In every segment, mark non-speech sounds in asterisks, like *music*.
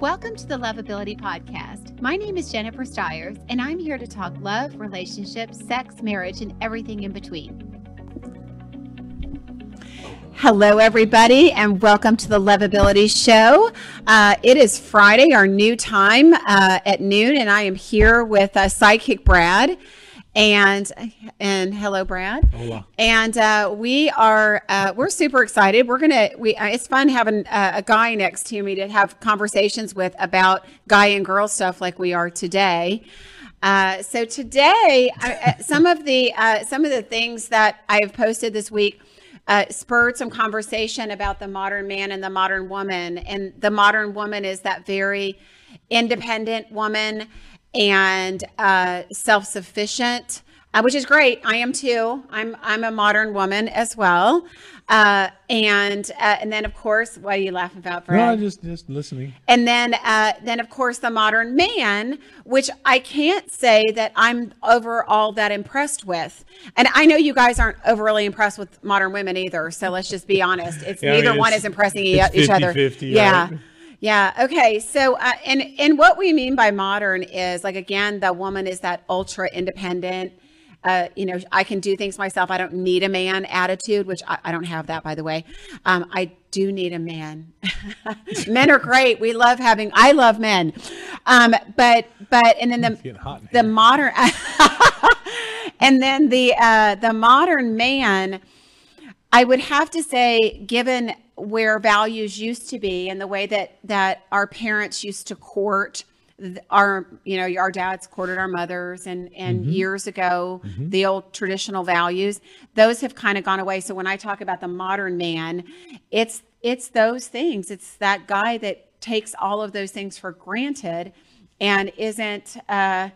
Welcome to the Loveability Podcast. My name is Jennifer Stiers, and I'm here to talk love, relationships, sex, marriage, and everything in between. Hello, everybody, and welcome to the Loveability Show. Uh, it is Friday, our new time uh, at noon, and I am here with uh, Sidekick Brad and and hello brad. Hola. and uh, we are uh, we're super excited. We're gonna we uh, it's fun having uh, a guy next to me to have conversations with about guy and girl stuff like we are today. Uh, so today uh, some of the some of the things that i've posted this week spurred some conversation about the modern man and the modern woman. And the modern woman is that very independent woman and uh, self-sufficient, uh, which is great. I am too. I'm I'm a modern woman as well. Uh, and uh, and then of course, what are you laughing about, Fred? No, just just listening. And then uh, then of course the modern man, which I can't say that I'm overall that impressed with. And I know you guys aren't overly impressed with modern women either. So let's just be honest. It's yeah, neither I mean, one is impressing each 50, other. 50, yeah. Right? Yeah. Okay. So, uh, and and what we mean by modern is like again, the woman is that ultra independent. Uh, you know, I can do things myself. I don't need a man attitude, which I, I don't have that, by the way. Um, I do need a man. *laughs* men are great. We love having. I love men. Um, but but and then the the modern *laughs* and then the uh, the modern man. I would have to say, given where values used to be and the way that that our parents used to court our you know our dads courted our mothers and and mm-hmm. years ago mm-hmm. the old traditional values those have kind of gone away so when i talk about the modern man it's it's those things it's that guy that takes all of those things for granted and isn't uh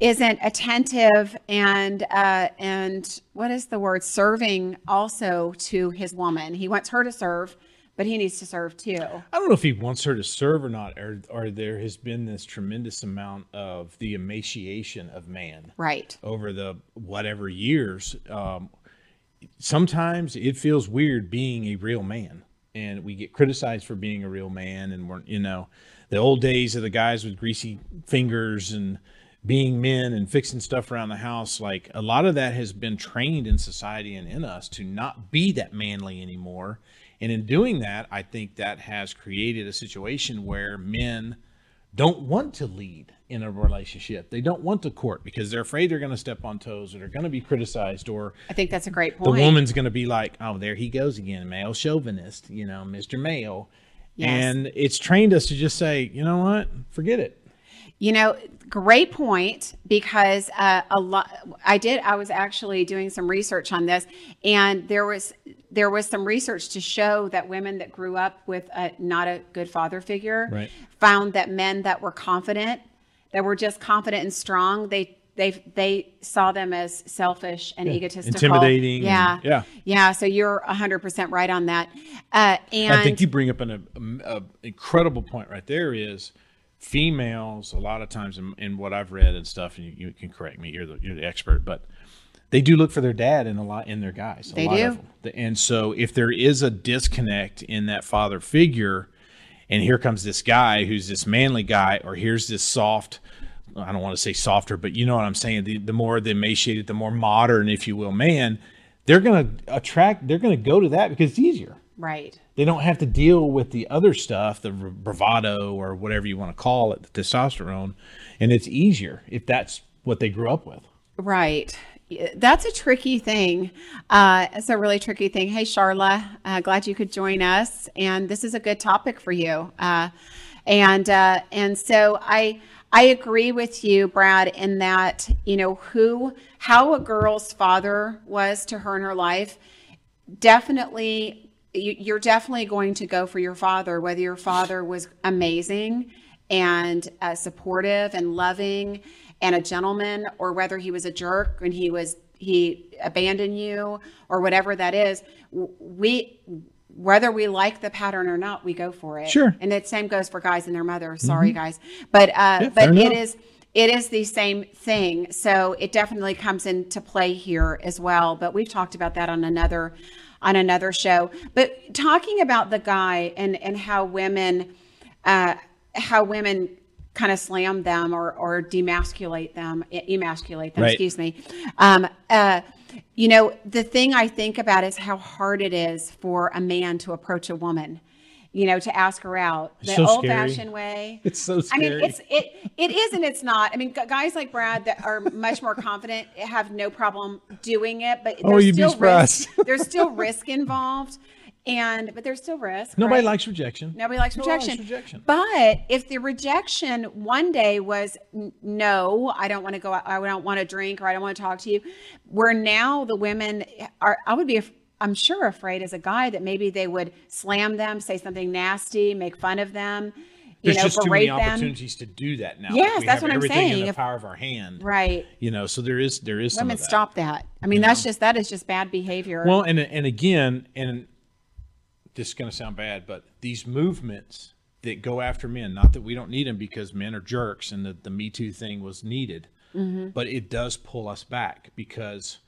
isn't attentive and uh, and what is the word serving also to his woman. He wants her to serve, but he needs to serve too. I don't know if he wants her to serve or not, or, or there has been this tremendous amount of the emaciation of man, right, over the whatever years. Um, sometimes it feels weird being a real man, and we get criticized for being a real man, and we're you know the old days of the guys with greasy fingers and being men and fixing stuff around the house, like a lot of that has been trained in society and in us to not be that manly anymore. And in doing that, I think that has created a situation where men don't want to lead in a relationship. They don't want to court because they're afraid they're going to step on toes or they're going to be criticized or I think that's a great point. The woman's going to be like, "Oh, there he goes again, male chauvinist, you know, Mr. Male." Yes. And it's trained us to just say, "You know what? Forget it." You know, great point because uh, a lot I did I was actually doing some research on this and there was there was some research to show that women that grew up with a, not a good father figure right. found that men that were confident that were just confident and strong they they they saw them as selfish and yeah. egotistical intimidating yeah yeah yeah so you're 100% right on that uh, and I think you bring up an a, a incredible point right there is females a lot of times in, in what I've read and stuff, and you, you, can correct me, you're the you're the expert, but they do look for their dad in a lot in their guys. they do, and so if there is a disconnect in that father figure, and here comes this guy who's this manly guy, or here's this soft. I don't want to say softer, but you know what I'm saying. The, the more the emaciated, the more modern, if you will, man, they're going to attract. They're going to go to that because it's easier. Right. They don't have to deal with the other stuff, the bravado or whatever you want to call it, the testosterone, and it's easier if that's what they grew up with. Right. That's a tricky thing. Uh, it's a really tricky thing. Hey, Charla, uh, glad you could join us, and this is a good topic for you. Uh, and uh, and so I I agree with you, Brad, in that you know who how a girl's father was to her in her life definitely you're definitely going to go for your father, whether your father was amazing and uh, supportive and loving and a gentleman, or whether he was a jerk and he was he abandoned you or whatever that is. We whether we like the pattern or not, we go for it. Sure. And the same goes for guys and their mothers. Sorry, mm-hmm. guys, but uh, yeah, but it is it is the same thing. So it definitely comes into play here as well. But we've talked about that on another on another show. But talking about the guy and and how women uh, how women kind of slam them or or demasculate them, emasculate them. Right. Excuse me. Um, uh, you know, the thing I think about is how hard it is for a man to approach a woman. You know, to ask her out the so scary. old-fashioned way. It's so scary. I mean, it's it it is and it's not. I mean, guys like Brad that are much more confident have no problem doing it, but Oh, there's you'd be surprised. risk. *laughs* there's still risk involved, and but there's still risk. Nobody right? likes rejection. Nobody likes Nobody rejection. likes rejection. But if the rejection one day was no, I don't want to go out, I don't want to drink or I don't want to talk to you, where now the women are, I would be, I'm sure, afraid as a guy that maybe they would slam them, say something nasty, make fun of them, you There's know, just too many them. opportunities to do that now. Yes, we that's what I'm everything in saying. the power of our hand. Right. You know, so there is there is some Women that. stop that. I mean, that's just, that is just bad behavior. Well, and and again, and this is going to sound bad, but these movements that go after men, not that we don't need them because men are jerks and the, the Me Too thing was needed, Mm-hmm. but it does pull us back because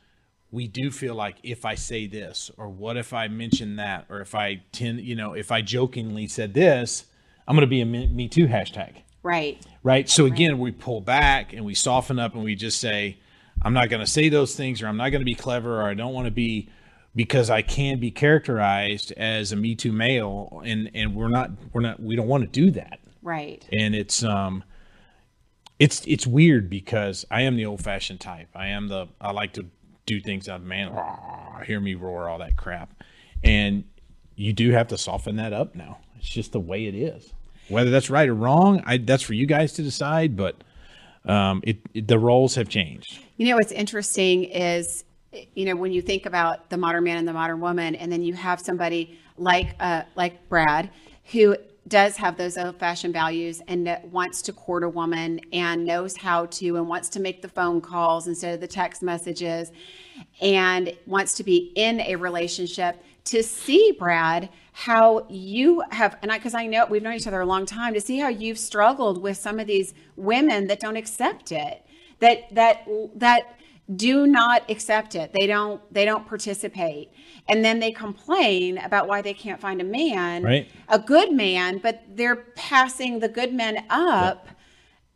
we do feel like if I say this, or what if I mention that, or if I tend, you know, if I jokingly said this, I'm going to be a Me Too hashtag right. right? So again, we pull back and we soften up and we just say, I'm not going to say those things, or I'm not going to be clever, or I don't want to be because I can be characterized as a Me Too male, and and we're not we're not we don't want to do that, Right. and it's um. It's it's weird because I am the old fashioned type. I am the I like to do things out of man. Hear me roar, all that crap, and you do have to soften that up now. It's just the way it is. Whether that's right or wrong, I, that's for you guys to decide. But um, it, it the roles have changed. You know what's interesting is, you know, when you think about the modern man and the modern woman, and then you have somebody like uh, like Brad, who does have those old-fashioned values and that wants to court a woman and knows how to and wants to make the phone calls instead of the text messages and wants to be in a relationship to see brad how you have and i because i know we've known each other a long time to see how you've struggled with some of these women that don't accept it that that that do not accept it they don't they don't participate and then they complain about why they can't find a man Right. a good man but they're passing the good men up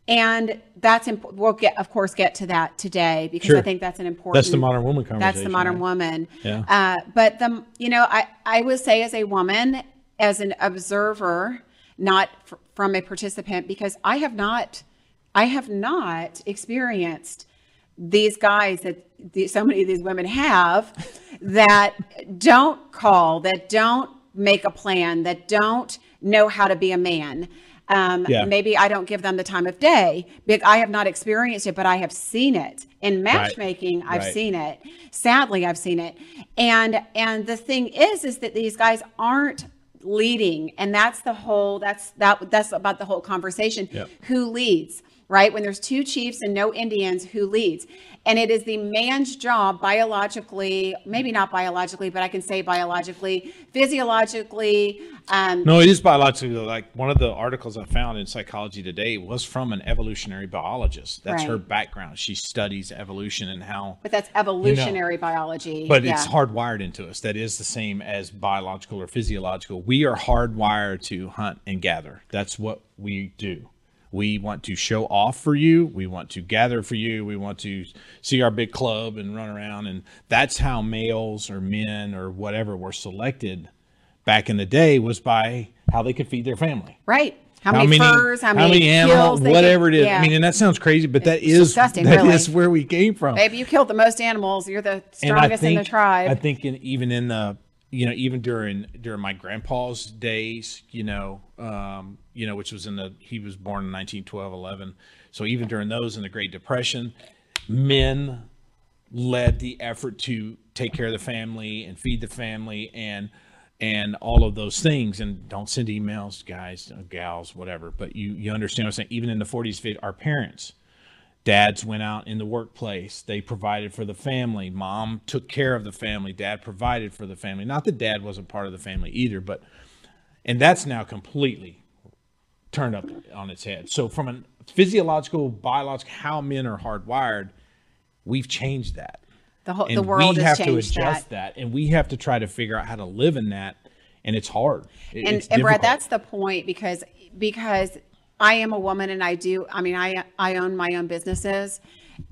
and that's imp- we'll get of course get to that today because i think that's an important That's the modern woman conversation. that's the modern right? woman Yeah. uh, but the you know i i would say as a woman as an observer not fr- from a participant because i have not i have not experienced these guys that the, so many of these women have that don't call that don't make a plan that don't know how to be a man. Um, Yeah. maybe i don't give them the time of day. I have not experienced it but i have seen it. In matchmaking i've Right. seen it. Sadly i've seen it. And and the thing is is that these guys aren't leading. And that's the whole that's that that's about the whole conversation. Yep. who leads right when there's two chiefs and no indians who leads and it is the man's job biologically maybe not biologically but i can say biologically physiologically um, No, it is biologically. Like one of the articles I found in Psychology Today was from an evolutionary biologist. That's her background. She studies evolution and how but that's evolutionary biology but yeah. it's hardwired into us. That is the same as biological or physiological. We are hardwired to hunt and gather. That's what we do. We want to show off for you. We want to gather for you. We want to see our big club and run around. And that's how males or men or whatever were selected back in the day was by how they could feed their family. right how, many, furs how, many, animals, kills whatever could- it is. yeah. I mean, and that sounds crazy, but that is disgusting, that really. is where we came from. Maybe you killed the most animals. You're the strongest think, in the tribe. I think in, even in the you know even during during my grandpa's days, you know, um, you know, which was in the he was born in 1912, 11. So even during those in the Great Depression, men led the effort to take care of the family and feed the family and and all of those things and don't send emails guys gals whatever but you you understand what i'm saying even in the 40s 50s, our parents dads went out in the workplace. They provided for the family. Mom took care of the family. Dad provided for the family. Not that dad wasn't part of the family either but and that's now completely turned up on its head. So from a physiological biological how men are hardwired we've changed that. The whole and the world we has have to changed adjust that. that. and we have to try to figure out how to live in that and it's hard. It- And, it's and Brad, that's the point because because I am a woman and I do, I mean, I, I own my own businesses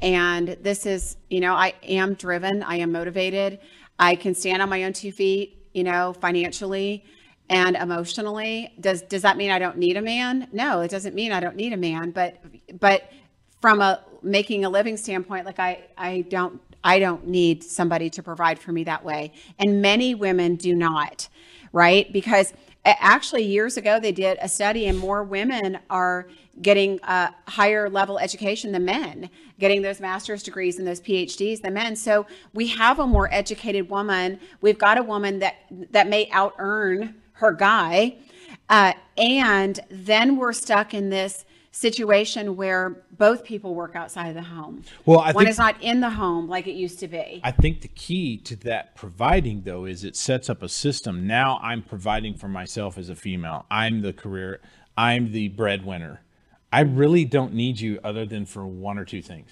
and this is, you know, I am driven, I am motivated. I can stand on my own two feet, you know, financially and emotionally. Does does that mean I don't need a man? No, it doesn't mean I don't need a man, but but from a making a living standpoint, like I I don't I don't need somebody to provide for me that way. And many women do not, right? Because actually years ago they did a study and more women are getting a higher level education than men getting those master's degrees and those phds than men. So we have a more educated woman. We've got a woman that that may out earn her guy uh, and then we're stuck in this situation where both people work outside of the home. Well, I one think, is not in the home like it used to be. I think the key to that providing though is it sets up a system. Now I'm providing for myself as a female. I'm the career. I'm the breadwinner. I really don't need you other than for one or two things.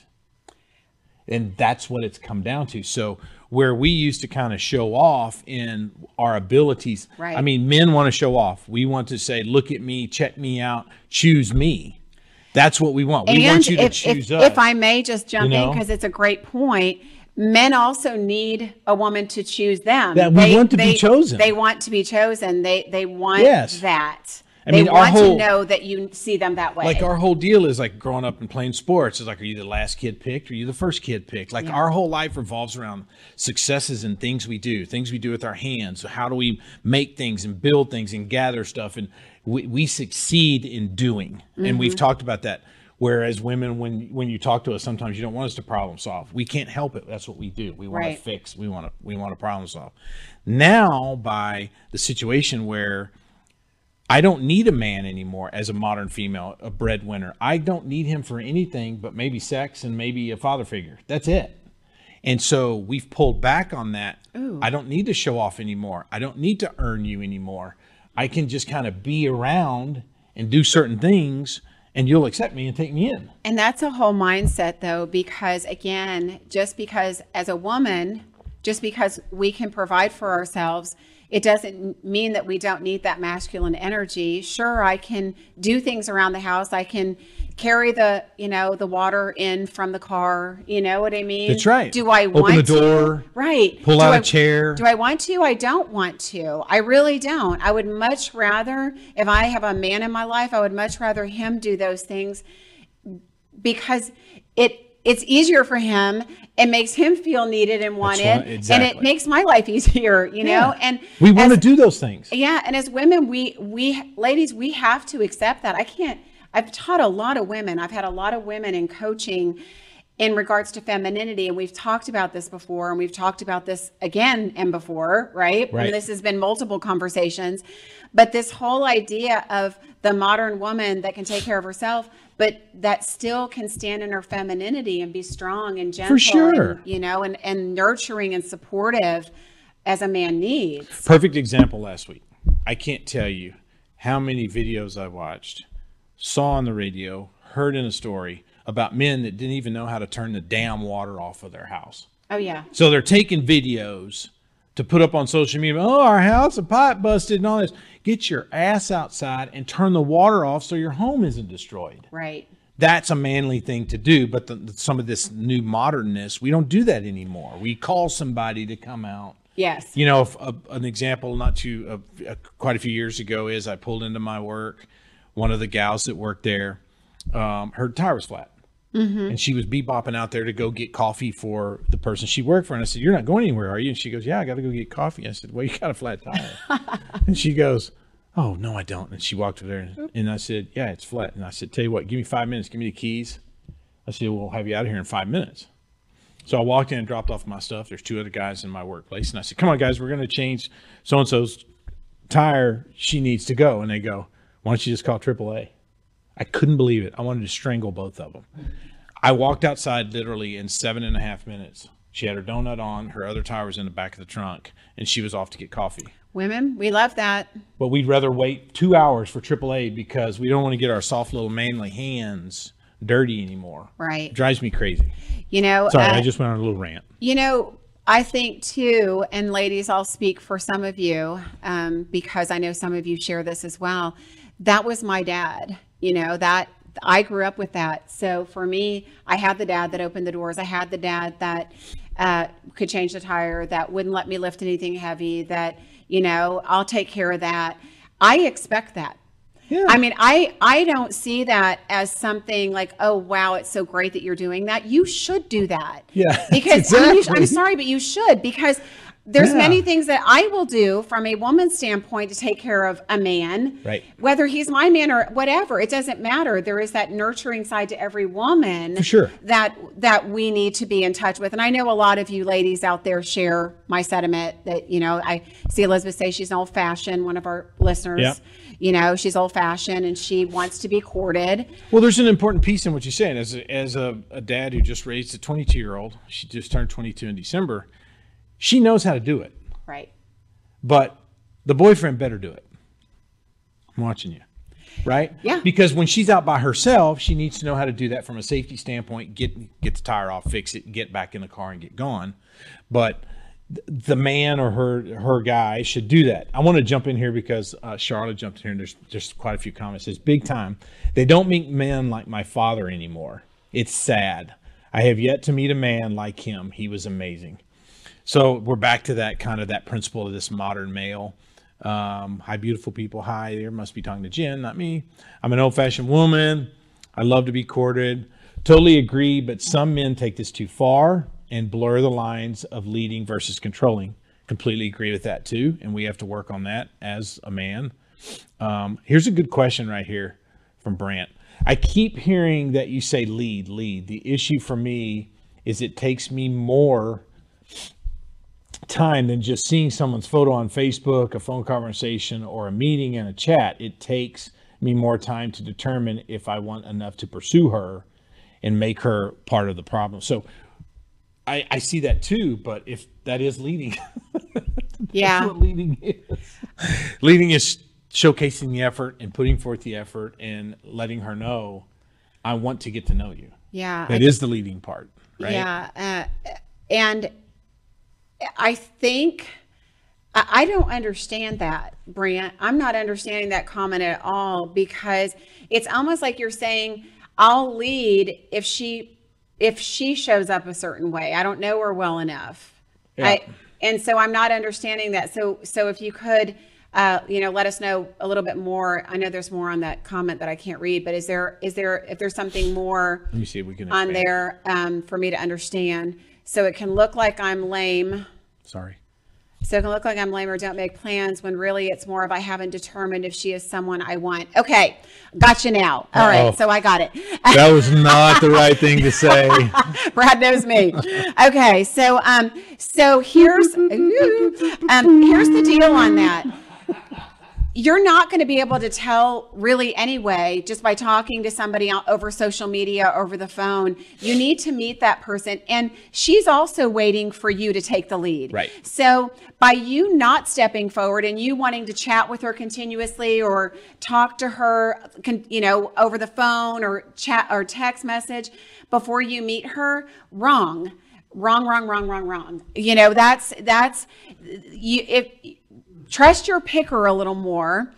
And that's what it's come down to. So where we used to kind of show off in our abilities. Right. I mean, men want to show off. We want to say, look at me, check me out, choose me. That's what we want. We and want you to choose if, us. if I may just jump You in because it's a great point. Men also need a woman to choose them. That we want to be chosen. They want to be chosen. They they want Yes. that. I mean, our want whole- to know that you see them that way. like our whole deal is like growing up and playing sports. It's like, are you the last kid picked or are you the first kid picked? Like Yeah. our whole life revolves around successes and things we do, things we do with our hands. So how do we make things and build things and gather stuff? And we, we succeed in doing. And Mm-hmm. we've talked about that. Whereas women, when when you talk to us, sometimes you don't want us to problem solve. We can't help it. That's what we do. We want Right. to fix. We want to we want to problem solve. Now, by the situation where I don't need a man anymore as a modern female, a breadwinner. I don't need him for anything but maybe sex and maybe a father figure. That's it. And so we've pulled back on that. I don't need to show off anymore. I don't need to earn you anymore. I can just kind of be around and do certain things and you'll accept me and take me in. And that's a whole mindset, though, because again, just because as a woman, just because we can provide for ourselves, it doesn't mean that we don't need that masculine energy. Sure, I can do things around the house. I can carry the, you know, the water in from the car. You know what I mean? That's right. Do I Open want the to? door, Right. pull Do out a I- chair. Do I want to? I don't want to. I really don't. I would much rather, if I have a man in my life, I would much rather him do those things because it it's easier for him. It makes him feel needed and wanted, right, and it makes my life *laughs* easier. You know, Yeah. and we want to do those things. yeah, and as women, we we ladies, we have to accept that. I can't. I've taught a lot of women. I've had a lot of women in coaching in regards to femininity, and we've talked about this before, and we've talked about this again and before, right? Right. And this has been multiple conversations, but this whole idea of the modern woman that can take care of herself, but that still can stand in her femininity and be strong and gentle, sure. and, you know, and and nurturing and supportive as a man needs. Perfect example last week. I can't tell you how many videos I watched, saw on the radio, heard in a story about men that didn't even know how to turn the damn water off of their house. Oh yeah. So they're taking videos to put up on social media. Oh, our house, a pipe busted and all this. Get your ass outside and turn the water off so your home isn't destroyed. Right. That's a manly thing to do. But the, some of this new modernness, we don't do that anymore. We call somebody to come out. Yes. You know, if, uh, an example not too uh, uh, quite a few years ago is I pulled into my work. One of the gals that worked there, um, her tire was flat, and she was bebopping out there to go get coffee for the person she worked for. And I said, "You're not going anywhere, are you?" And she goes, "Yeah, I got to go get coffee." I said, "Well, you got a flat tire," *laughs* and she goes. Oh no, I don't. And she walked over there, and, and I said, "Yeah, it's flat." And I said, "Tell you what, give me five minutes. Give me the keys." I said, "We'll have you out of here in five minutes." So I walked in and dropped off my stuff. There's two other guys in my workplace, and I said, "Come on, guys, we're going to change so and so's tire. She needs to go." And they go, "Why don't you just call AAA?" I couldn't believe it. I wanted to strangle both of them. I walked outside literally in seven and a half minutes. She had her donut on, her other tire was in the back of the trunk, and she was off to get coffee. Women, we love that. But we'd rather wait two hours for AAA because we don't want to get our soft little manly hands dirty anymore. Right. drives me crazy. You know, Sorry, uh, I just went on a little rant. you know, I think too, and ladies, I'll speak for some of you um, because I know some of you share this as well. That was my dad. You know, that I grew up with that. So for me, I had the dad that opened the doors. I had the dad that uh, could change the tire, that wouldn't let me lift anything heavy, that, you know, I'll take care of that. I expect that. Yeah. I mean, I I don't see that as something like, oh wow, it's so great that you're doing that. You should do that. Yeah. *laughs* Because exactly. I mean, I'm sorry, but you should because there's yeah. many things that I will do from a woman's standpoint to take care of a man, right? Whether he's my man or whatever, it doesn't matter. There is that nurturing side to every woman, For sure. that that we need to be in touch with. And I know a lot of you ladies out there share my sentiment that you know I see Elizabeth say she's old fashioned. One of our listeners. Yeah. You know, she's old fashioned and she wants to be courted. Well, there's an important piece in what you're saying. As a, as a, a dad who just raised a 22 year old, she just turned 22 in December she knows how to do it. Right. But the boyfriend better do it. I'm watching you. Right? Yeah. Because when she's out by herself, she needs to know how to do that from a safety standpoint, get get the tire off, fix it, get back in the car and get gone. But the man or her her guy should do that. I want to jump in here because uh, Charlotte jumped in here and there's just quite a few comments. It's big time. They don't meet men like my father anymore. It's sad. I have yet to meet a man like him. He was amazing. So we're back to that kind of that principle of this modern male. Um, hi, beautiful people. Hi, there must be talking to Jen, not me. I'm an old fashioned woman. I love to be courted. Totally agree, but some men take this too far and blur the lines of leading versus controlling. Completely agree with that too. And we have to work on that as a man. Um, here's a good question right here from Brant. I keep hearing that you say lead, lead. The issue for me is it takes me more time than just seeing someone's photo on Facebook, a phone conversation, or a meeting and a chat. It takes me more time to determine if I want enough to pursue her and make her part of the problem. So I, I see that too, but if that is leading, *laughs* yeah, what leading is. *laughs* leading is showcasing the effort and putting forth the effort and letting her know, I want to get to know you. Yeah, that I, is the leading part, right? Yeah, uh, and I think I don't understand that, Brant. I'm not understanding that comment at all because it's almost like you're saying I'll lead if she if she shows up a certain way. I don't know her well enough. Yeah. I, and so I'm not understanding that. So so if you could uh, you know, let us know a little bit more. I know there's more on that comment that I can't read, but is there is there if there's something more Let me see if we can on there um, for me to understand? So it can look like I'm lame. Sorry. So it can look like I'm lame or don't make plans when really it's more of I haven't determined if she is someone I want. Okay, gotcha now. All Uh-oh. right, so I got it. that was *laughs* not the right thing to say. *laughs* Brad knows me. Okay, so um, so here's um, here's the deal on that you're not going to be able to tell really anyway just by talking to somebody over social media over the phone. You need to meet that person and she's also waiting for you to take the lead. Right. So by you not stepping forward and you wanting to chat with her continuously or talk to her you know over the phone or chat or text message before you meet her wrong. Wrong wrong wrong wrong wrong. You know that's that's you if trust your picker a little more.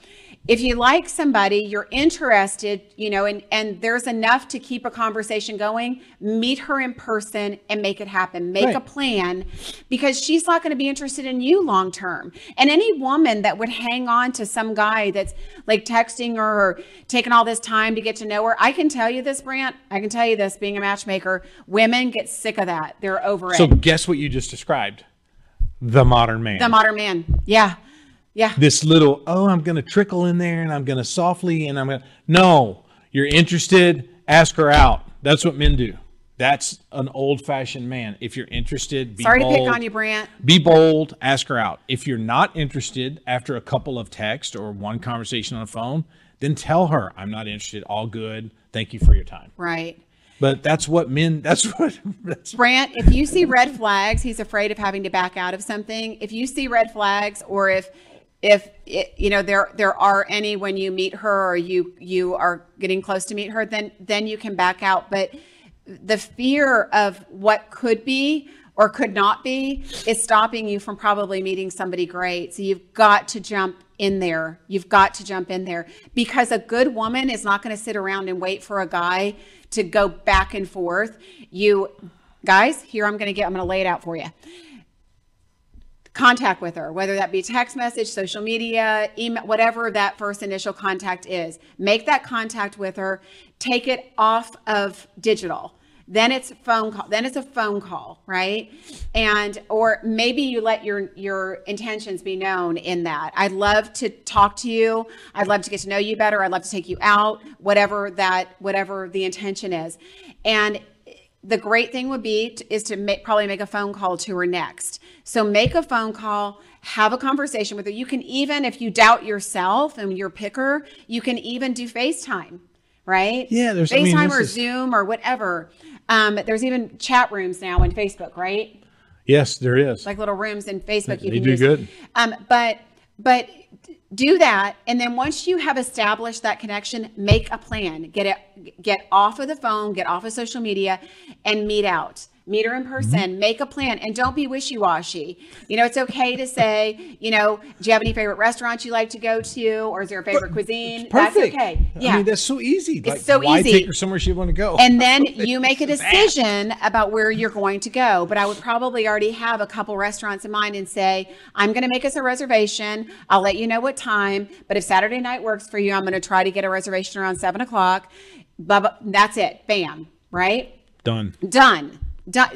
If you like somebody, you're interested, you know, and, and there's enough to keep a conversation going, meet her in person and make it happen. Make right. a plan because she's not going to be interested in you long term. And any woman that would hang on to some guy that's like texting her or taking all this time to get to know her, I can tell you this, Brant. I can tell you this being a matchmaker, women get sick of that. They're over so it. So, guess what you just described? The modern man. The modern man. Yeah. Yeah. This little, oh, I'm going to trickle in there and I'm going to softly and I'm going to. No, you're interested, ask her out. That's what men do. That's an old fashioned man. If you're interested, be Sorry bold. to pick on you, Brant. Be bold, ask her out. If you're not interested after a couple of texts or one conversation on the phone, then tell her, I'm not interested. All good. Thank you for your time. Right. But that's what men, that's what. That's Brant, if you see red flags, he's afraid of having to back out of something. If you see red flags or if if it, you know there there are any when you meet her or you you are getting close to meet her then then you can back out but the fear of what could be or could not be is stopping you from probably meeting somebody great so you've got to jump in there. You've got to jump in there because a good woman is not going to sit around and wait for a guy to go back and forth. You guys, here I'm going to get I'm going to lay it out for you. Contact with her, whether that be text message, social media, email, whatever that first initial contact is. Make that contact with her. Take it off of digital. Then it's phone call then it's a phone call right? And or maybe you let your your intentions be known in that. I'd love to talk to you. I'd love to get to know you better. I'd love to take you out whatever that whatever the intention is. And the great thing would be to, is to make, probably make a phone call to her next so make a phone call have a conversation with her you can even if you doubt yourself and your picker you can even do facetime right Yeah, there's- I facetime mean, or is- zoom or whatever um, there's even chat rooms now in Facebook, right? Yes, there is. Like little rooms in Facebook you They can do use. good. Um, but but do that, and then once you have established that connection, make a plan. Get it, get off of the phone, get off of social media, and meet out. Meet her in person, Mm-hmm. make a plan, and don't be wishy washy. You know, it's okay to say, you know, do you have any favorite restaurants you like to go to, or is there a favorite cuisine? That's okay. Yeah. I mean, that's so easy. Like, so why easy. take her somewhere she want to go? and then *laughs* you make a decision about where you're going to go. But I would probably already have a couple restaurants in mind and say, I'm going to make us a reservation. I'll let you know what time. But if Saturday night works for you, I'm going to try to get a reservation around seven o'clock. Blah, blah, that's it. Bam. Right? Done. Done.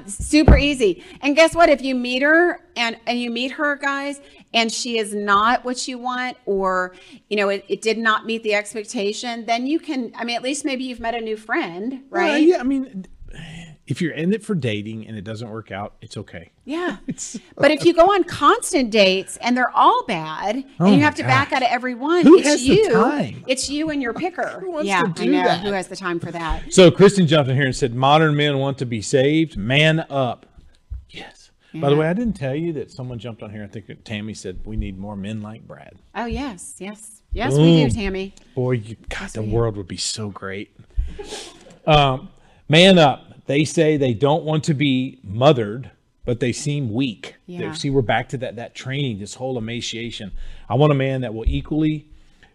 Super easy. And guess what? If you meet her and and you meet her, guys, and she is not what you want, or you know, it, it did not meet the expectation, then you can. I mean, at least maybe you've met a new friend, right? Yeah, I mean, if you're in it for dating and it doesn't work out, it's okay. Yeah. *laughs* But if you go on constant dates and they're all bad Oh and you have to back out of every one, Who it's has the you. time? It's you and your picker. Who wants yeah, to I know. that? Who has the time for that? So Kristen jumped in here and said, "Modern men want to be saved. Man up." Yes. By the way, I didn't tell you that someone jumped on here. I think Tammy said we need more men like Brad. Oh yes, yes. Yes, we do, Tammy. Boy, you, God, the we do. world would be so great. *laughs* Um, man up. They say they don't want to be mothered, but they seem weak. They- See, we're back to that that training, this whole emaciation. I want a man that will equally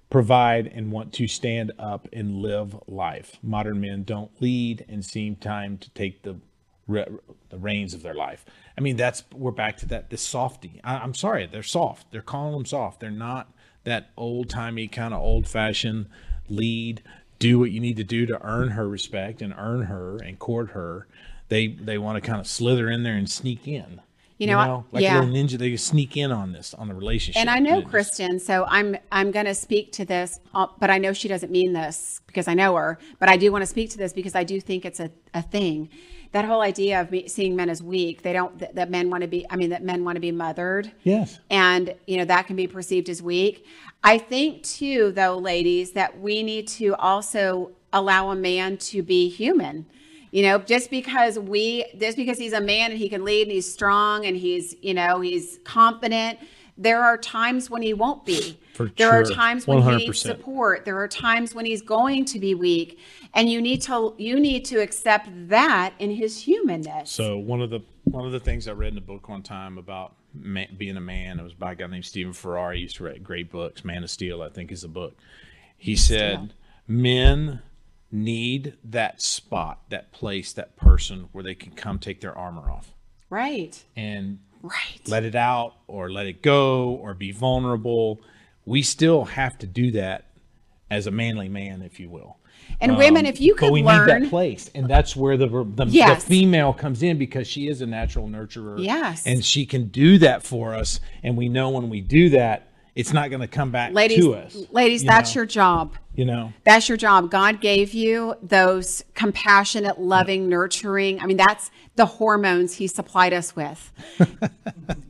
provide and want to stand up and live life. Modern men don't lead and seem time to take the the reins of their life. I mean, that's we're back to that this softy. I, I'm sorry, they're soft. They're calling them soft. They're not that old timey kind of old fashioned lead. Do what you need to do to earn her respect and earn her and court her. They they want to kind of slither in there and sneak in. You know, I- like yeah. a little ninja. They sneak in on this on the relationship. And I know just- Kristen, so I'm I'm going to speak to this, uh, but I know she doesn't mean this because I know her. But I do want to speak to this because I do think it's a, a thing. That whole idea of me, seeing men as weak, they don't that, that men want to be. I mean, that men want to be mothered. Yes. and you know that can be perceived as weak i think too though ladies that we need to also allow a man to be human you know just because we just because he's a man and he can lead and he's strong and he's you know he's confident there are times when he won't be. For there are times when he needs support. There are times when he's going to be weak. And you need to you need to accept that in his humanness. So one of the one of the things I read in a book one time about man, being a man, it was by a guy named Stephen Ferrari. He used to write great books. Man of Steel, I think, is a book. He said men need that spot, that place, that person where they can come take their armor off. Right. And right let it out or let it go or be vulnerable. We still have to do that as a manly man, if you will. and women if you could Um, But we learn need that place, and that's where the the, Yes. the female comes in because she is a natural nurturer. Yes. and she can do that for us, and we know when we do that, it's not going to come back ladies to us. ladies you that's know? your job you know. that's your job. God gave you those compassionate loving nurturing. I mean that's the hormones he supplied us with. *laughs*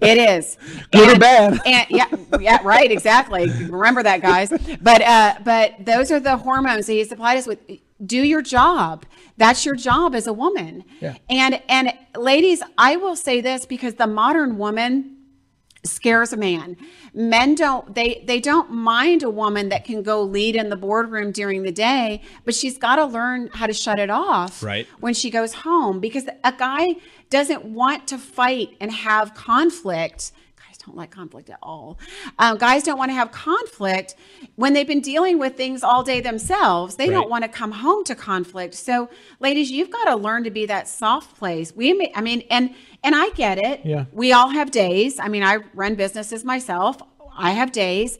It is. Good or bad. *laughs* and yeah yeah right exactly. Remember that guys. But uh but those are the hormones that he supplied us with. Do your job. That's your job as a woman. Yeah. and and ladies i will say this because the modern woman scares a man. Men don't they they don't mind a woman that can go lead in the boardroom during the day, but she's got to learn how to shut it off Right. when she goes home because a guy doesn't want to fight and have conflict. Guys don't like conflict at all. Um, guys don't want to have conflict when they've been dealing with things all day themselves. They Right. don't want to come home to conflict. So, ladies, you've got to learn to be that soft place. We, may, I mean, and and I get it. Yeah. We all have days. I mean, I run businesses myself. I have days.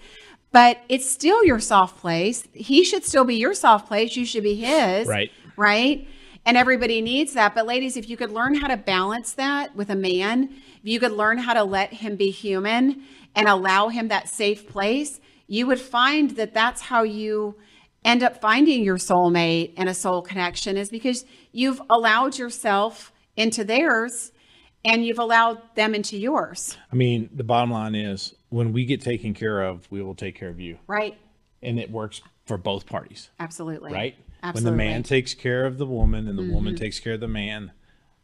But it's still your soft place. He should still be your soft place. You should be his. Right. Right. And everybody needs that. But ladies, if you could learn how to balance that with a man, if you could learn how to let him be human and allow him that safe place, you would find that that's how you end up finding your soulmate and a soul connection is because you've allowed yourself into theirs and you've allowed them into yours. I mean, the bottom line is when we get taken care of, we will take care of you. Right. And it works for both parties, Absolutely. right? Absolutely. When the man takes care of the woman and the mm-hmm. woman takes care of the man,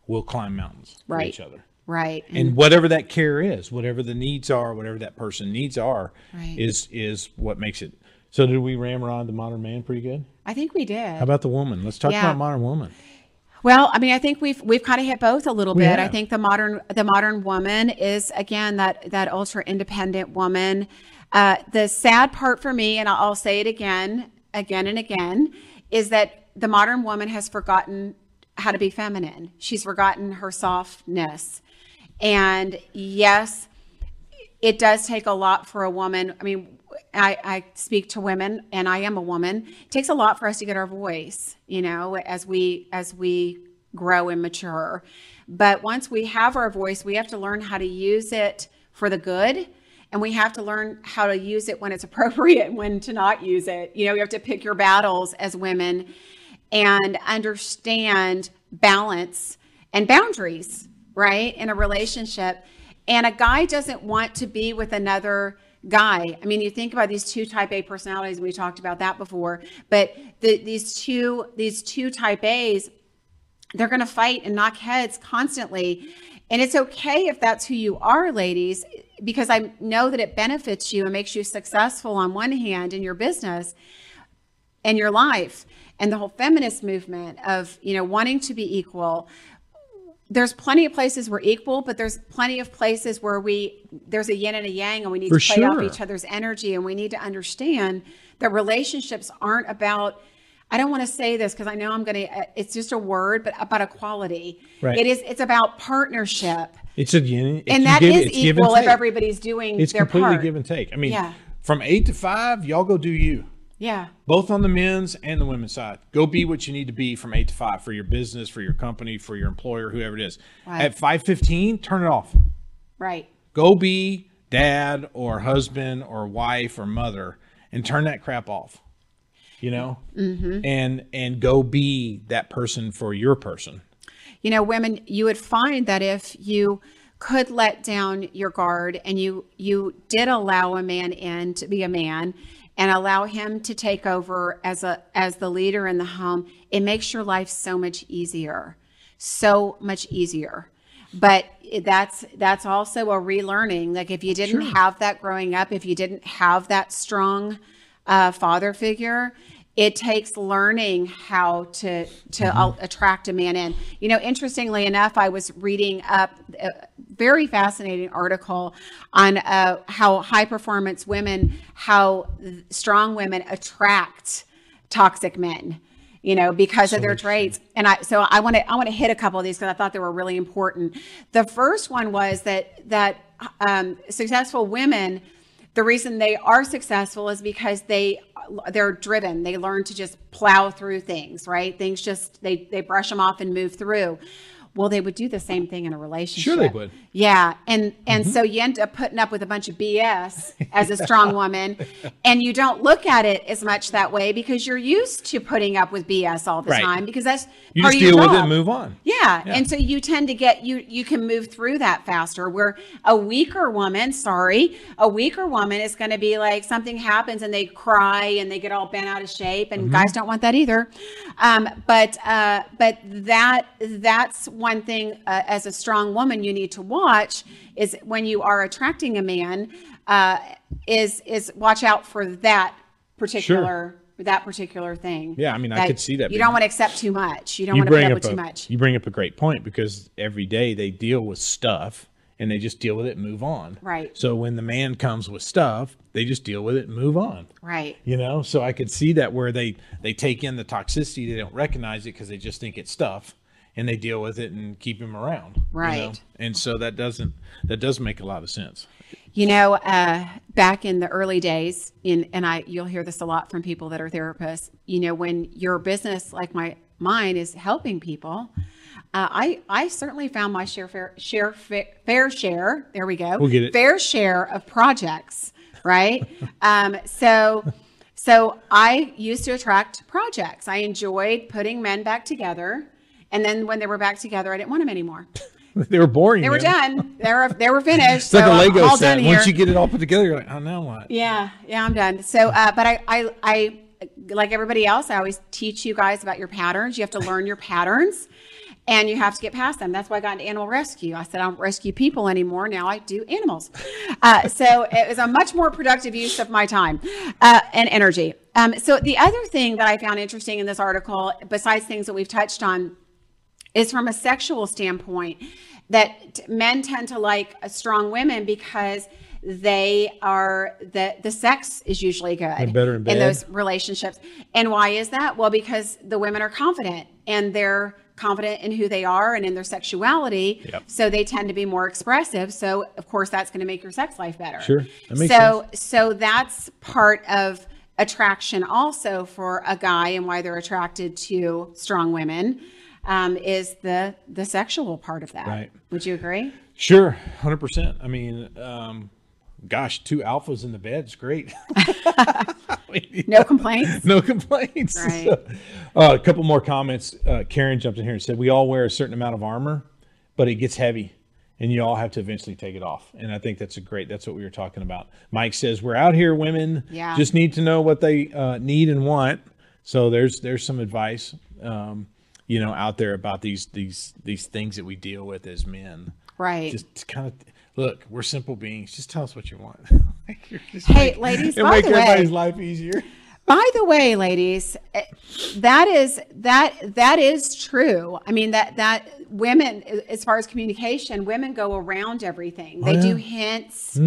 we'll climb mountains for Right. each other. right. And mm-hmm. whatever that care is, whatever the needs are, whatever that person needs are, Right. is is what makes it. So did we ramrod the modern man pretty good? I think we did. How about the woman? Let's talk Yeah. about modern woman. Well, I mean, I think we've we've kind of hit both a little We bit. I think the modern the modern woman is again that that ultra independent woman. Uh, the sad part for me, and I'll say it again, again and again, is that the modern woman has forgotten how to be feminine. She's forgotten her softness, and yes, it does take a lot for a woman. I mean, I, I speak to women, and I am a woman. It takes a lot for us to get our voice, you know, as we as we grow and mature. But once we have our voice, we have to learn how to use it for the good, and we have to learn how to use it when it's *laughs* appropriate and when to not use it. You know, you have to pick your battles as women and understand balance and boundaries, right, in a relationship. And a guy doesn't want to be with another guy. I mean, you think about these two type A personalities, we talked about that before, but the, these two these two type A's, they're going to fight and knock heads constantly. And it's okay if that's who you are, ladies, because I know that it benefits you and makes you successful on one hand in your business and your life and the whole feminist movement of you know wanting to be equal there's plenty of places we're equal but there's plenty of places where we there's a yin and a yang and we need For to play off each other's energy and we need to understand that relationships aren't about i don't want to say this because i know i'm going to uh, it's just a word but about equality Right. it is it's about partnership It's a yin, it's and that give- is it's give and that is equal if everybody's doing It's their completely part give and take. I mean, Yeah. from eight to five, y'all go do you. Yeah both on the men's and the women's side. Go be what you need to be from eight to five for your business, for your company, for your employer, whoever it is. Right. At five fifteen, turn it off. right Go be dad or husband or wife or mother, and turn that crap off. You know, mm-hmm. and and go be that person for your person. you know women you would find that if you could let down your guard and you you did allow a man in to be a man and allow him to take over as a as the leader in the home it makes your life so much easier so much easier. But that's that's also a relearning. Like if you didn't have that growing up if you didn't have that strong uh, father figure it takes learning how to to uh, attract a man in. You know interestingly enough i was reading up a very fascinating article on uh, how high performance women how strong women attract toxic men you know because of their traits. And i so i want to i want to hit a couple of these because i thought they were really important. The first one was that that um, successful women the reason they are successful is because they they're driven. They learn to just plow through things right? Things just they they brush them off and move through well they would do the same thing in a relationship Sure they would. yeah and and so you end up putting up with a bunch of bs as a strong woman and you don't look at it as much that way because you're used to putting up with bs all the Right. time because that's You part just deal with it and move on. Yeah. Yeah. And so you tend to get you you can move through that faster. Where a weaker woman, sorry, a weaker woman is going to be like something happens and they cry and they get all bent out of shape and guys don't want that either. Um, but uh, but that that's one thing uh, as a strong woman you need to watch is when you are attracting a man uh, is is watch out for that particular that particular thing. Yeah, I mean, I could see that You don't want to accept too much. You don't you want to put up up with a, too much. You bring up a great point because every day they deal with stuff and they just deal with it and move on. Right. So when the man comes with stuff, they just deal with it and move on. Right. You know, so I could see that where they they take in the toxicity, they don't recognize it because they just think it's stuff, and they deal with it and keep him around. you know? Right. And so that doesn't that does make a lot of sense. You know, uh, back in the early days, in and I, you'll hear this a lot from people that are therapists. You know, when your business, like my mine, is helping people, uh, I I certainly found my share fair share fair, fair share. There we go. We'll get it. Fair share of projects, right? *laughs* um, so. So I used to attract projects. I enjoyed putting men back together, and then when they were back together, I didn't want them anymore. *laughs* they were boring. They were man. done. *laughs* They were they were finished. It's like so a I'm Lego all set. done here. Once you get it all put together, you're like, oh, now what? Yeah, yeah, I'm done. So, uh, but I, I, I, like everybody else, I always teach you guys about your patterns. You have to learn your patterns, and you have to get past them. That's why I got into animal rescue. I said I don't rescue people anymore. Now I do animals. Uh, so it was a much more productive use of my time uh, and energy. Um, so the other thing that I found interesting in this article, besides things that we've touched on, is from a sexual standpoint that men tend to like uh, strong women because they are the the sex is usually good better in those relationships. And why is that? Well because the women are confident and they're confident in who they are and in their sexuality. Yep. so they tend to be more expressive. So of course that's going to make your sex life better. Sure. So so that's part of attraction also for a guy and why they're attracted to strong women um, is the the sexual part of that. Right. Would you agree? Sure, hundred percent. I mean, um, gosh, two alphas in the bed is great. *laughs* No complaints. no complaints. Right. *laughs* uh, a couple more comments. Uh, Karen jumped in here and said, "We all wear a certain amount of armor, but it gets heavy, and you all have to eventually take it off." And I think that's a great. That's what we were talking about. Mike says, "We're out here, women. Yeah. Just need to know what they uh, need and want." So there's there's some advice, um, you know, out there about these these these things that we deal with as men. Right. Just kind of look. We're simple beings. Just tell us what you want. *laughs* Like, Hey, make- ladies, it'll by make the way- everybody's life easier. By the way, ladies, eh, that is that that is true. I mean that that women, as far as communication, women go around everything. They do hints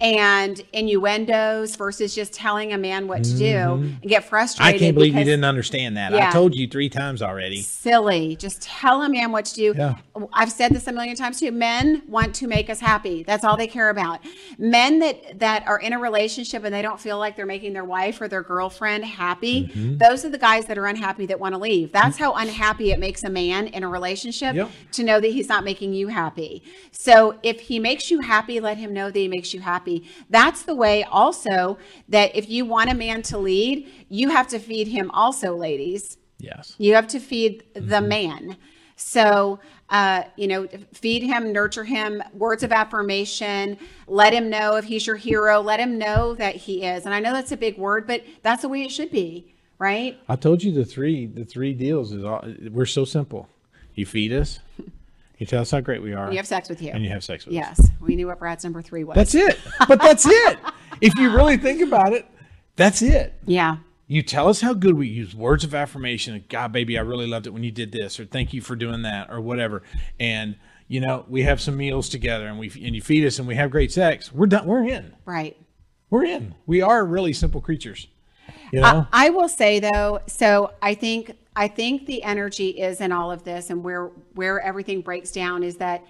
and innuendos versus just telling a man what to do and get frustrated. I can't believe you didn't understand that. I told you three times already. silly. Just tell a man what to do. Yeah. I've said this a million times too. Men want to make us happy. That's all they care about. Men that that are in a relationship and they don't feel like they're making their wife or their girlfriend happy, Mm-hmm. those are the guys that are unhappy that want to leave. That's how unhappy it makes a man in a relationship Yep. to know that he's not making you happy. So if he makes you happy, let him know that he makes you happy. That's the way also that if you want a man to lead, you have to feed him also, ladies. Yes. You have to feed the Mm-hmm. man. So, uh, you know, feed him, nurture him, words of affirmation. Let him know if he's your hero. Let him know that he is. And I know that's a big word, but that's the way it should be, right? I told you the three the three deals is all, we're so simple. You feed us, you tell us how great we are, You have sex with you. and you have sex with us. yes, we knew what Brad's number three was. That's it. But that's it. If you really think about it, that's it. yeah, You tell us how good we use words of affirmation. God, baby, I really loved it when you did this, or thank you for doing that, or whatever. And you know, we have some meals together, and we and you feed us, and we have great sex. We're done. We're in. right. We're in. We are really simple creatures. You know. I, I will say though, so I think I think the energy is in all of this, and where where everything breaks down is that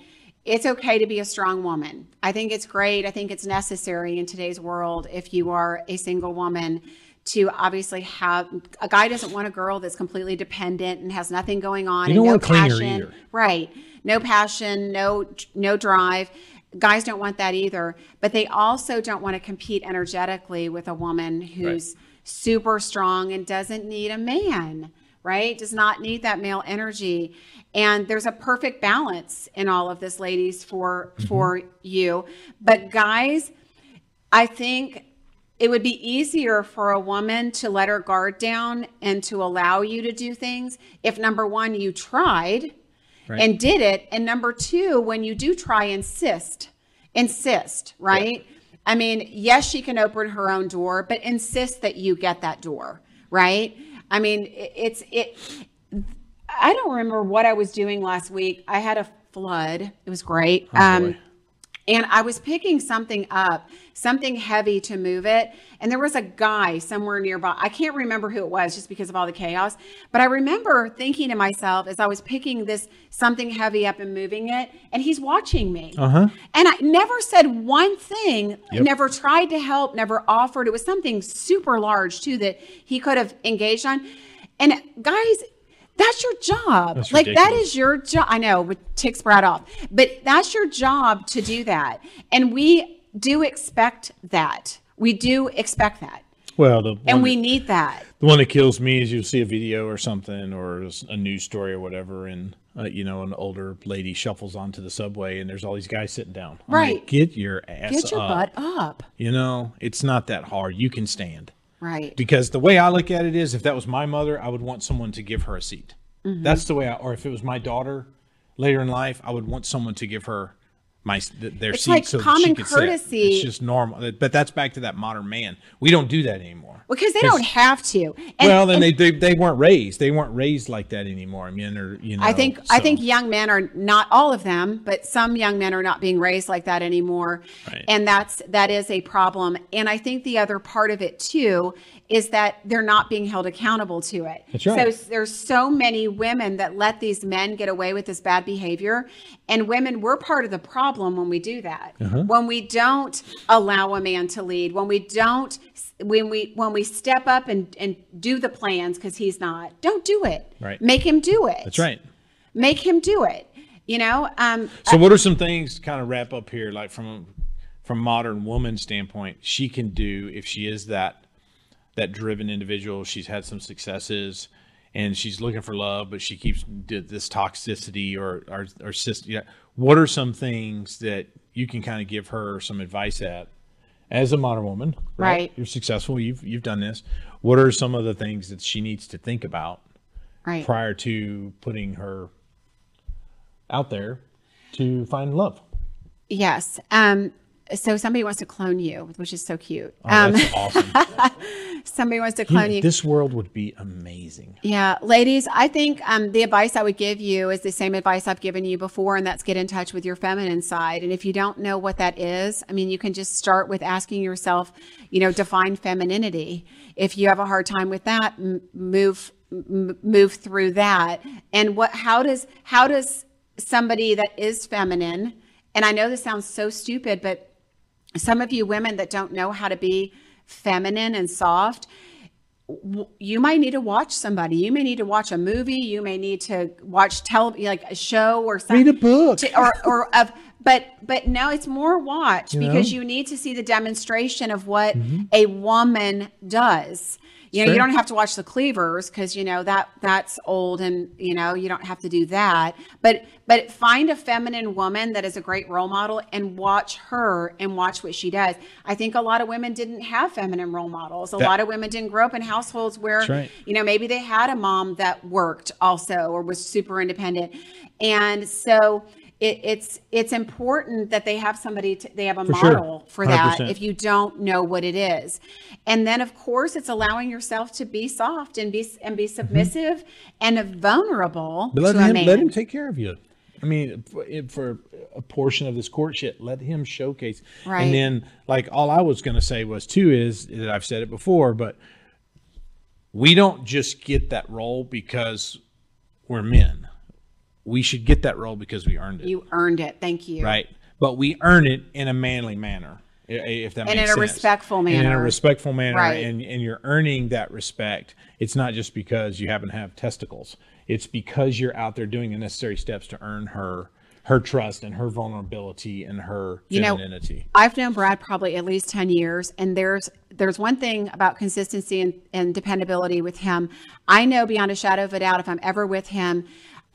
it's okay to be a strong woman. I think it's great. I think it's necessary in today's world if you are a single woman to obviously have a guy doesn't want a girl that's completely dependent and has nothing going on You don't no want cleaner passion. either. Right. No passion, no no drive. Guys don't want that either, but they also don't want to compete energetically with a woman who's super strong and doesn't need a man, right? Does not need that male energy. And there's a perfect balance in all of this ladies for mm-hmm. for you. But guys, I think it would be easier for a woman to let her guard down and to allow you to do things if number one, you tried Right. and did it. And number two, when you do try, insist, insist, right? I mean, yes, she can open her own door, but insist that you get that door, right? I mean, it- it's, it, I don't remember what I was doing last week. I had a flood. It was great. Oh, um. And I was picking something up, something heavy to move it. And there was a guy somewhere nearby. I can't remember who it was just because of all the chaos. But I remember thinking to myself as I was picking this something heavy up and moving it, and he's watching me. Uh-huh. And I never said one thing, Yep. never tried to help, never offered. It was something super large too that he could have engaged on. And guys, that's your job. That's like that ridiculous. is your job. I know, but ticks Brad off. But that's your job to do that. And we do expect that. We do expect that. Well, the And we that- need that. the one that kills me is you'll see a video or something or a news story or whatever, and uh, you know an older lady shuffles onto the subway, and there's all these guys sitting down. I'm like, Right. Get your ass Get your up. butt up. You know, it's not that hard. You can stand. Right. Because the way I look at it is, if that was my mother, I would want someone to give her a seat. Mm-hmm. That's the way I, or if it was my daughter later in life, I would want someone to give her my their It's seat like so common she could sit. courtesy. It's just normal. But that's back to that modern man. We don't do that anymore. Because they don't have to. And, well, then and they, they they weren't raised. They weren't raised like that anymore. I mean, or you know. I think I think young men are not all of them, but some young men are not being raised like that anymore. Right. And that's that is a problem. And I think the other part of it too is that they're not being held accountable to it. That's right. So there's so many women that let these men get away with this bad behavior and women we're part of the problem when we do that. Uh-huh. When we don't allow a man to lead, when we don't when we when we step up and and do the plans cuz he's not. Don't do it. Right. Make him do it that's right. make him do it you know um So, what are some things to kind of wrap up here, like from from modern woman standpoint, she can do if she is that that driven individual? She's had some successes, and she's looking for love, but she keeps this toxicity or or or yeah. What are some things that you can kind of give her some advice at as a modern woman? Right. You're successful. You've you've done this. What are some of the things that she needs to think about right prior to putting her out there to find love? yes um so somebody wants to clone you which is so cute Oh, um that's awesome. *laughs* somebody wants to clone you This world would be amazing. Yeah, ladies, I think um, the advice I would give you is the same advice I've given you before, and that's get in touch with your feminine side. And if you don't know what that is, I mean, you can just start with asking yourself, you know, define femininity. If you have a hard time with that, m- move m- move through that. And what? How does how does somebody that is feminine? And I know this sounds so stupid, but some of you women that don't know how to be feminine and soft you might need to watch somebody you may need to watch a movie you may need to watch tele like a show or something Read a book. or or of but but no it's more watch You because know? you need to see the demonstration of what mm-hmm. a woman does you know you don't have to watch the cleavers because you know that that's old and you know you don't have to do that. But but find a feminine woman that is a great role model and watch her and watch what she does. I think a lot of women didn't have feminine role models. A That- lot of women didn't grow up in households where right. you know maybe they had a mom that worked also or was super independent. And so it, it's it's important that they have somebody to, they have a For sure. model for that 100%. if you don't know what it is and then of course it's allowing yourself to be soft and be and be submissive and vulnerable Mm-hmm. But let to a him man let him take care of you. I mean, for, for a portion of this courtship, let him showcase. Right. And then, like, all I was going to say was too is that I've said it before, but we don't just get that role because we're men. We should get that role because we earned it, you earned it thank you right? But we earn it in a manly manner, if that And makes in a sense. respectful And in a manner. respectful manner, Right. and and you're earning that respect. It's not just because you happen to have testicles. It's because you're out there doing the necessary steps to earn her her trust and her vulnerability and her You know, femininity. I've known Brad probably at least 10 years and there's there's one thing about consistency and, and dependability with him. I know beyond a shadow of a doubt if I'm ever with him,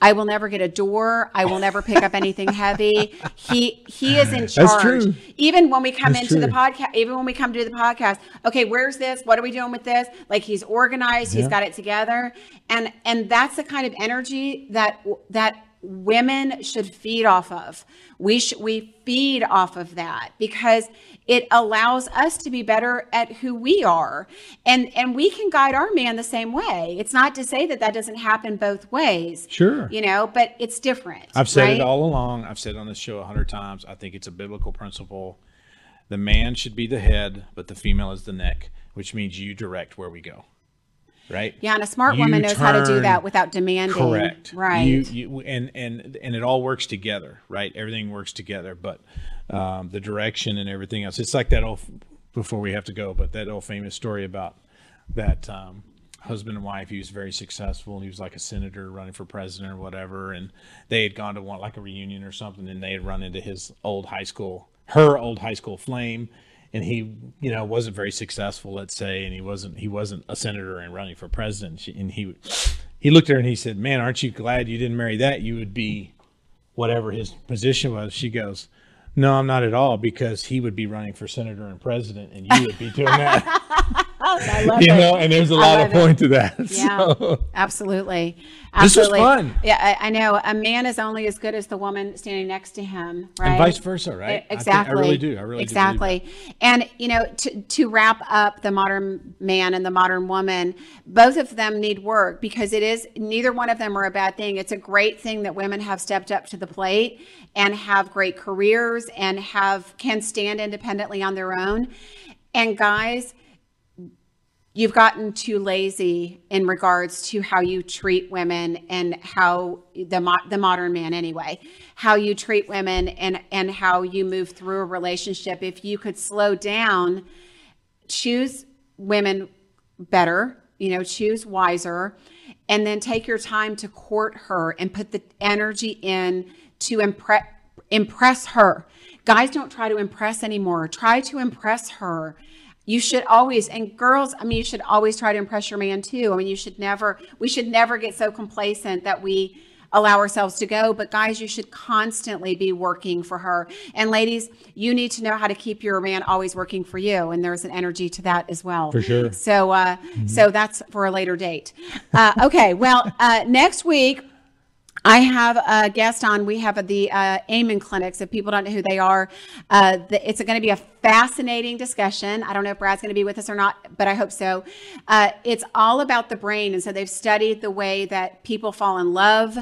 I will never get a door. I will never pick up anything *laughs* heavy. He he is in charge. true. Even when we come That's into the podcast, even when we come to the podcast, okay, where's this? What are we doing with this? Like he's organized, He's got it together. And and that's the kind of energy that that women should feed off of. We should we feed off of that because it allows us to be better at who we are and and we can guide our man the same way it's not to say that that doesn't happen both ways Sure. you know but it's different I've said right? it all along. I've said it on this show a hundred times. I think it's a biblical principle. The man should be the head, but the female is the neck, which means you direct where we go. Right? yeah and a smart You woman knows how to do that without demanding Correct. right You, you and and and it all works together, right? Everything works together, but um, the direction and everything else. It's like that old. Before we have to go, but that old famous story about that um, husband and wife. He was very successful. He was like a senator running for president or whatever, and they had gone to one like a reunion or something, and they had run into his old high school, her old high school flame. And he, you know, wasn't very successful, let's say, and he wasn't he wasn't a senator and running for president. And he he looked at her and he said, "Man, aren't you glad you didn't marry that? You would be whatever his position was." She goes, "No, I'm not at all because he would be running for senator and president, and you would be doing that." *laughs* I love you it. know, and there's a I lot of it. point to that. *laughs* Yeah, So, absolutely. This was fun. Yeah, I, I know. A man is only as good as the woman standing next to him, right? and vice versa, right? I Exactly. I, really do. I really do exactly. And you know, to to wrap up the modern man and the modern woman, both of them need work because it is neither one of them are a bad thing. It's a great thing that women have stepped up to the plate and have great careers and have can stand independently on their own. And guys, you've gotten too lazy in regards to how you treat women and how the mo- the modern man anyway how you treat women and and how you move through a relationship. If you could slow down choose women better you know choose wiser and then take your time to court her and put the energy in to impress impress her. Guys don't try to impress anymore. Try to impress her you should always and girls i mean you should always try to impress your man too. I mean you should never we should never get so complacent that we allow ourselves to go. But guys you should constantly be working for her. And ladies you need to know how to keep your man always working for you. And there's an energy to that as well. For sure. so uh so that's for a later date. Uh okay. Well uh next week I have a guest on. We have the uh, Amen clinics. If people don't know who they are, uh, the, it's going to be a fascinating discussion. I don't know if Brad's going to be with us or not, but I hope so. Uh, it's all about the brain, and so they've studied the way that people fall in love,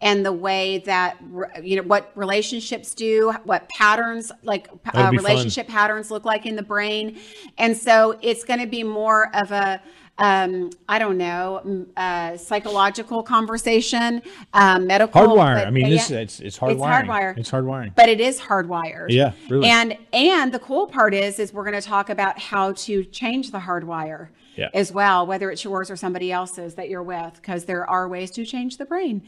and the way that you know what relationships do, what patterns like uh, That'd fun. relationship patterns look like in the brain, and so it's going to be more of a um, I don't know, uh, psychological conversation, uh, medical. hardwire. but- I mean, yeah, it's it's it's hardwiring. It's hardwire. It's hardwiring. but it is hardwired. Yeah, really. And and the cool part is, is we're going to talk about how to change the hardwire. Yeah. As well, whether it's yours or somebody else's that you're with, because there are ways to change the brain.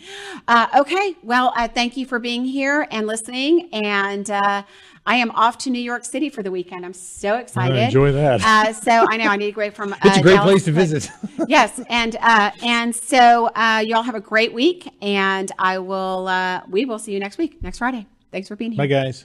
Uh, okay, well, uh, thank you for being here and listening. And uh, I am off to New York City for the weekend. I'm so excited. enjoy that. Uh, so I know I need to get from. Uh, *laughs* it's a great Dallas place to visit. *laughs* yes, and uh, and so uh, y'all have a great week, and I will. Uh, we will see you next week, next Friday. Thanks for being here. Bye, guys.